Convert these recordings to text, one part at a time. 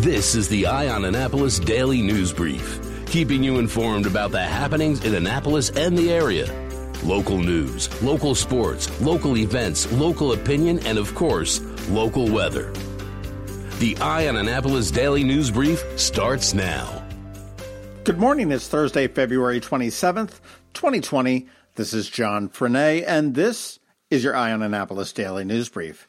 This is the Eye on Annapolis Daily News Brief, keeping you informed about the happenings in Annapolis and the area. Local news, local sports, local events, local opinion, and of course, local weather. The Eye on Annapolis Daily News Brief starts now. Good morning. It's Thursday, February 27th, 2020. This is John Frenaye, and this is your Eye on Annapolis Daily News Brief.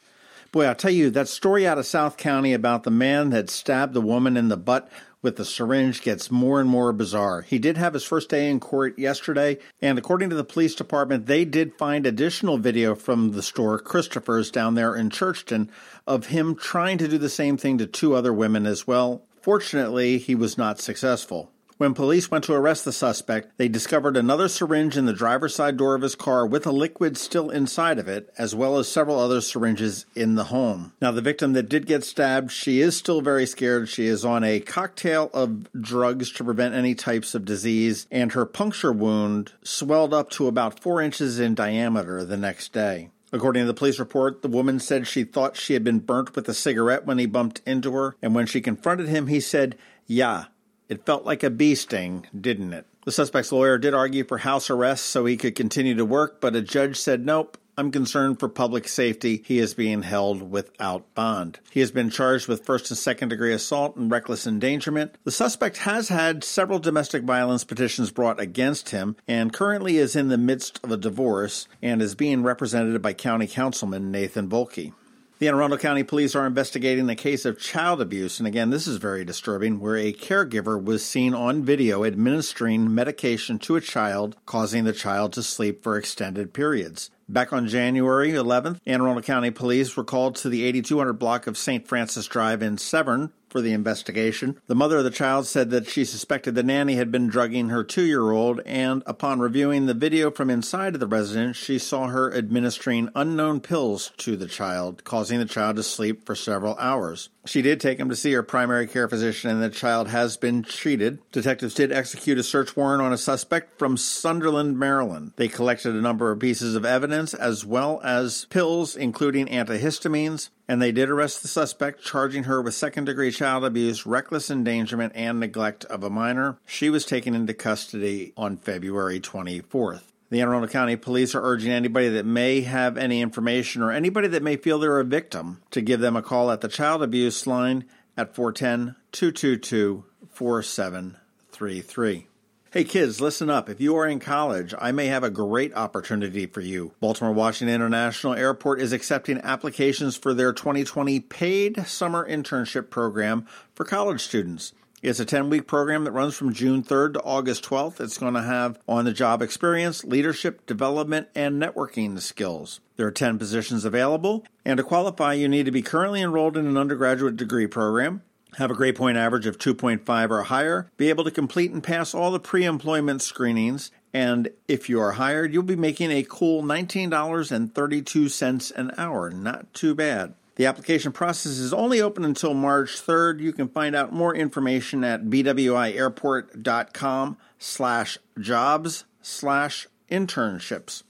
Boy, I'll tell you, that story out of South County about the man that stabbed the woman in the butt with the syringe gets more and more bizarre. He did have his first day in court yesterday, and according to the police department, they did find additional video from the store Christopher's down there in Churchton of him trying to do the same thing to two other women as well. Fortunately, he was not successful. When police went to arrest the suspect, they discovered another syringe in the driver's side door of his car with a liquid still inside of it, as well as several other syringes in the home. Now, the victim that did get stabbed, she is still very scared. She is on a cocktail of drugs to prevent any types of disease, and her puncture wound swelled up to about four inches in diameter the next day. According to the police report, the woman said she thought she had been burnt with a cigarette when he bumped into her, and when she confronted him, he said, Yeah, it felt like a bee sting, didn't it? The suspect's lawyer did argue for house arrest so he could continue to work, but a judge said, nope, I'm concerned for public safety. He is being held without bond. He has been charged with first and second degree assault and reckless endangerment. The suspect has had several domestic violence petitions brought against him and currently is in the midst of a divorce and is being represented by County Councilman Nathan Volke. The Anne Arundel County Police are investigating a case of child abuse, and again, this is very disturbing, where a caregiver was seen on video administering medication to a child, causing the child to sleep for extended periods. Back on January 11th, Anne Arundel County Police were called to the 8200 block of St. Francis Drive in Severn for the investigation. The mother of the child said that she suspected the nanny had been drugging her two year old, and upon reviewing the video from inside of the residence, she saw her administering unknown pills to the child, causing the child to sleep for several hours. She did take him to see her primary care physician, and the child has been treated. Detectives did execute a search warrant on a suspect from Sunderland, Maryland. They collected a number of pieces of evidence as well as pills, including antihistamines, and they did arrest the suspect, charging her with second degree child abuse, reckless endangerment, and neglect of a minor. She was taken into custody on February 24th. The Anne Arundel County Police are urging anybody that may have any information or anybody that may feel they're a victim to give them a call at the child abuse line at 410 222 4733. Hey kids, listen up. If you are in college, I may have a great opportunity for you. Baltimore Washington International Airport is accepting applications for their 2020 paid summer internship program for college students. It's a 10 week program that runs from June 3rd to August 12th. It's going to have on the job experience, leadership, development, and networking skills. There are 10 positions available, and to qualify, you need to be currently enrolled in an undergraduate degree program, have a grade point average of 2.5 or higher, be able to complete and pass all the pre employment screenings, and if you are hired, you'll be making a cool $19.32 an hour. Not too bad. The application process is only open until March 3rd. You can find out more information at bwiairport.com slash jobs slash internships.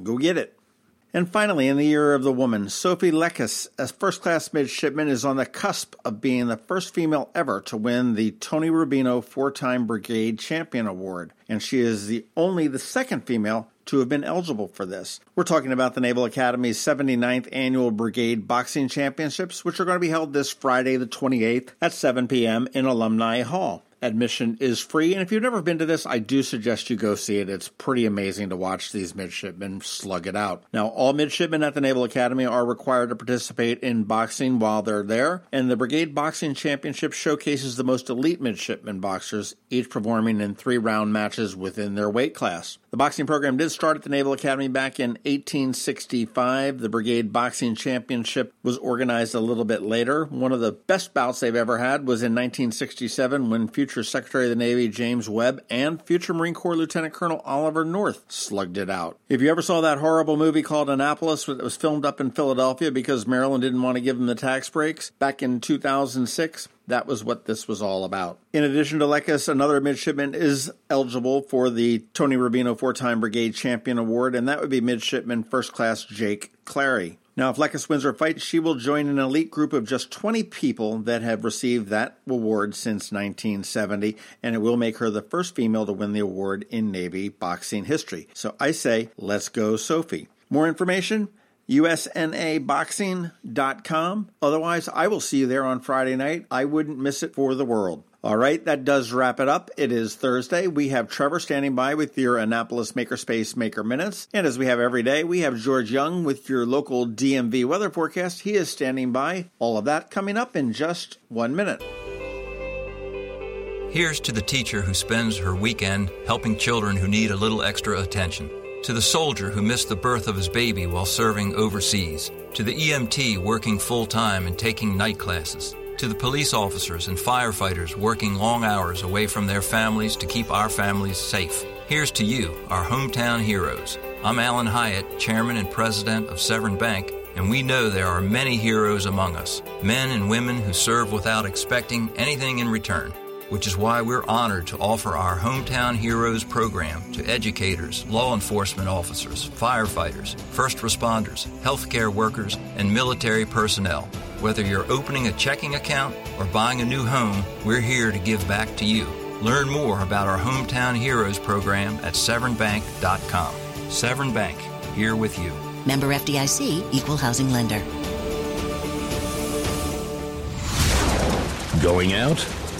Go get it. And finally, in the year of the woman, Sophie Lekes, a first class midshipman, is on the cusp of being the first female ever to win the Tony Rubino four time Brigade Champion Award. And she is the only the second female to have been eligible for this. We're talking about the Naval Academy's 79th Annual Brigade Boxing Championships, which are going to be held this Friday, the 28th at 7 p.m. in Alumni Hall. Admission is free, and if you've never been to this, I do suggest you go see it. It's pretty amazing to watch these midshipmen slug it out. Now, all midshipmen at the Naval Academy are required to participate in boxing while they're there, and the Brigade Boxing Championship showcases the most elite midshipmen boxers, each performing in three round matches within their weight class. The boxing program did start at the Naval Academy back in 1865. The Brigade Boxing Championship was organized a little bit later. One of the best bouts they've ever had was in 1967 when future Secretary of the Navy James Webb and future Marine Corps Lieutenant Colonel Oliver North slugged it out. If you ever saw that horrible movie called Annapolis that was filmed up in Philadelphia because Maryland didn't want to give them the tax breaks back in 2006, that was what this was all about. In addition to Lekes, another midshipman is eligible for the Tony Rubino four time Brigade Champion Award, and that would be midshipman first class Jake Clary. Now, if Lekis wins her fight, she will join an elite group of just 20 people that have received that award since 1970, and it will make her the first female to win the award in Navy boxing history. So I say, let's go, Sophie. More information? usnaboxing.com. Otherwise, I will see you there on Friday night. I wouldn't miss it for the world. All right, that does wrap it up. It is Thursday. We have Trevor standing by with your Annapolis Makerspace Maker Minutes. And as we have every day, we have George Young with your local DMV weather forecast. He is standing by. All of that coming up in just one minute. Here's to the teacher who spends her weekend helping children who need a little extra attention. To the soldier who missed the birth of his baby while serving overseas. To the EMT working full time and taking night classes to the police officers and firefighters working long hours away from their families to keep our families safe. Here's to you, our hometown heroes. I'm Alan Hyatt, Chairman and President of Severn Bank, and we know there are many heroes among us, men and women who serve without expecting anything in return which is why we're honored to offer our Hometown Heroes program to educators, law enforcement officers, firefighters, first responders, healthcare workers, and military personnel. Whether you're opening a checking account or buying a new home, we're here to give back to you. Learn more about our Hometown Heroes program at severnbank.com. Severn Bank, here with you. Member FDIC, Equal Housing Lender. Going out?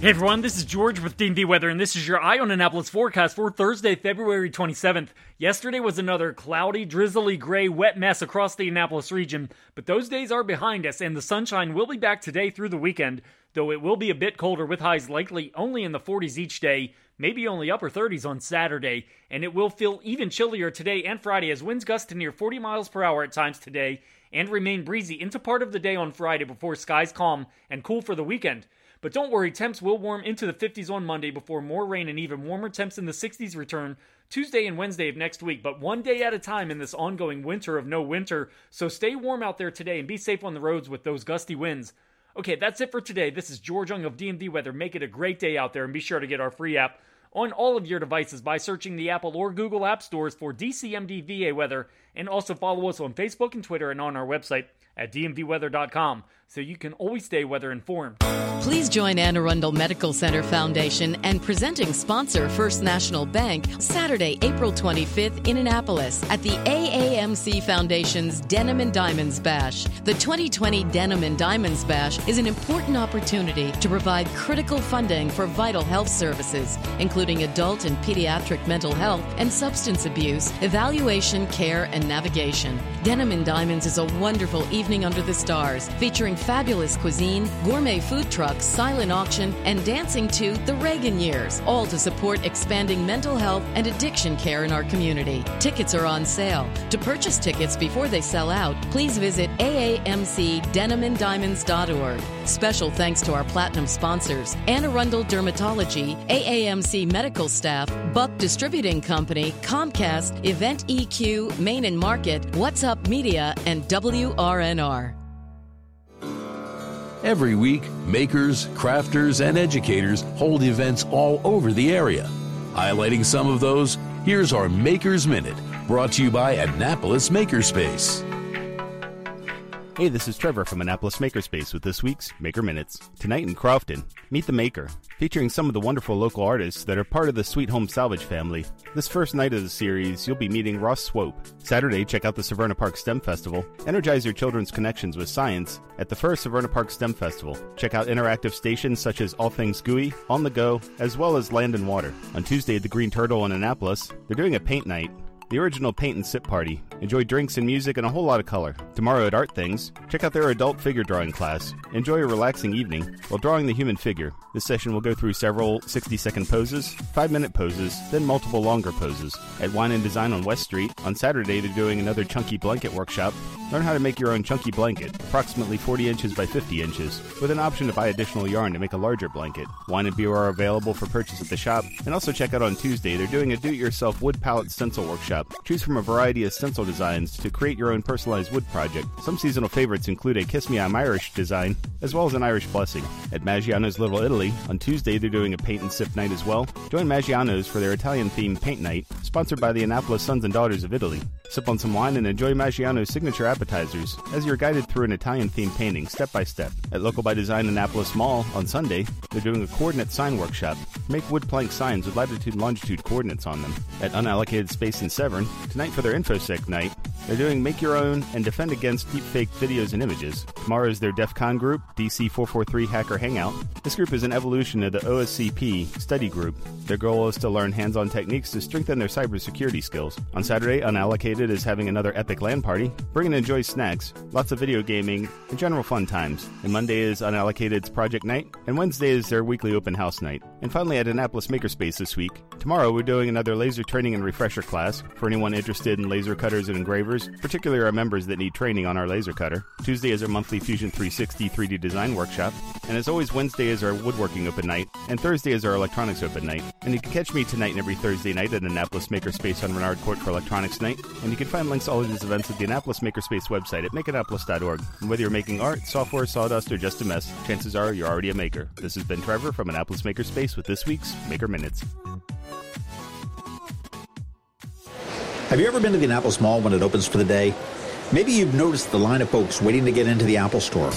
Hey everyone, this is George with DMV Weather, and this is your Eye on Annapolis forecast for Thursday, February 27th. Yesterday was another cloudy, drizzly, gray, wet mess across the Annapolis region, but those days are behind us, and the sunshine will be back today through the weekend, though it will be a bit colder with highs likely only in the 40s each day maybe only upper 30s on Saturday, and it will feel even chillier today and Friday as winds gust to near 40 miles per hour at times today and remain breezy into part of the day on Friday before skies calm and cool for the weekend. But don't worry, temps will warm into the 50s on Monday before more rain and even warmer temps in the 60s return Tuesday and Wednesday of next week, but one day at a time in this ongoing winter of no winter. So stay warm out there today and be safe on the roads with those gusty winds. Okay, that's it for today. This is George Young of DMV Weather. Make it a great day out there and be sure to get our free app on all of your devices by searching the Apple or Google App Stores for DCMD VA Weather, and also follow us on Facebook and Twitter and on our website at dmvweather.com so you can always stay weather informed. Please join Anne Arundel Medical Center Foundation and presenting sponsor First National Bank Saturday, April 25th in Annapolis at the AAMC Foundation's Denim and Diamonds Bash. The 2020 Denim and Diamonds Bash is an important opportunity to provide critical funding for vital health services, including adult and pediatric mental health and substance abuse, evaluation, care, and navigation. Denim and Diamonds is a wonderful evening under the stars featuring fabulous cuisine, gourmet food trucks, silent auction, and dancing to the Reagan years, all to support expanding mental health and addiction care in our community. Tickets are on sale. To purchase tickets before they sell out, please visit aamcdenimanddiamonds.org. Special thanks to our platinum sponsors Anne Arundel Dermatology, AAMC medical staff, Buck Distributing Company, Comcast, Event EQ, Main and Market, What's Up Media, and WRNR. Every week, makers, crafters, and educators hold events all over the area. Highlighting some of those, here's our Makers Minute, brought to you by Annapolis Makerspace. Hey, this is Trevor from Annapolis Makerspace with this week's Maker Minutes. Tonight in Crofton, Meet the Maker, featuring some of the wonderful local artists that are part of the Sweet Home Salvage family. This first night of the series, you'll be meeting Ross Swope. Saturday, check out the Severna Park STEM Festival. Energize your children's connections with science at the first Severna Park STEM Festival. Check out interactive stations such as All Things GUI, On the Go, as well as Land and Water. On Tuesday at the Green Turtle in Annapolis, they're doing a paint night the original paint and sip party. Enjoy drinks and music and a whole lot of color. Tomorrow at Art Things, check out their adult figure drawing class. Enjoy a relaxing evening while drawing the human figure. This session will go through several 60 second poses, 5 minute poses, then multiple longer poses. At Wine and Design on West Street, on Saturday they're doing another chunky blanket workshop. Learn how to make your own chunky blanket, approximately 40 inches by 50 inches, with an option to buy additional yarn to make a larger blanket. Wine and beer are available for purchase at the shop, and also check out on Tuesday they're doing a do-it-yourself wood pallet stencil workshop. Choose from a variety of stencil designs to create your own personalized wood project. Some seasonal favorites include a Kiss Me I'm Irish design, as well as an Irish blessing. At Maggiano's Little Italy, on Tuesday they're doing a paint and sip night as well. Join Maggiano's for their Italian-themed paint night, sponsored by the Annapolis Sons and Daughters of Italy. Sip on some wine and enjoy Maggiano's signature appetizers as you're guided through an Italian-themed painting step by step. At Local by Design Annapolis Mall on Sunday, they're doing a coordinate sign workshop. Make wood plank signs with latitude and longitude coordinates on them. At Unallocated Space in Severn, tonight for their InfoSec night, they're doing Make Your Own and Defend Against Deepfake Videos and Images. Tomorrow is their DEF CON group, DC443 Hacker Hangout. This group is an evolution of the OSCP study group. Their goal is to learn hands on techniques to strengthen their cybersecurity skills. On Saturday, Unallocated is having another epic LAN party. Bring and enjoy snacks, lots of video gaming, and general fun times. And Monday is Unallocated's Project Night, and Wednesday is their weekly open house night. And finally, at Annapolis Makerspace this week, tomorrow we're doing another laser training and refresher class for anyone interested in laser cutters and engravers, particularly our members that need training on our laser cutter. Tuesday is our monthly Fusion 360 3D design workshop, and as always, Wednesday is our woodworking open night, and Thursday is our electronics open night. And you can catch me tonight and every Thursday night at Annapolis Makerspace on Renard Court for Electronics Night, and you can find links to all of these events at the Annapolis Makerspace website at makeannapolis.org. And whether you're making art, software, sawdust, or just a mess, chances are you're already a maker. This has been Trevor from Annapolis Makerspace with this week's Maker Minutes. Have you ever been to the Annapolis Mall when it opens for the day? Maybe you've noticed the line of folks waiting to get into the Apple Store.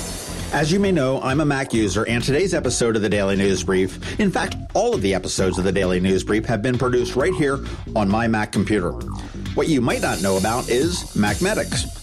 As you may know, I'm a Mac user, and today's episode of the Daily News Brief, in fact, all of the episodes of the Daily News Brief have been produced right here on my Mac computer. What you might not know about is MacMedics.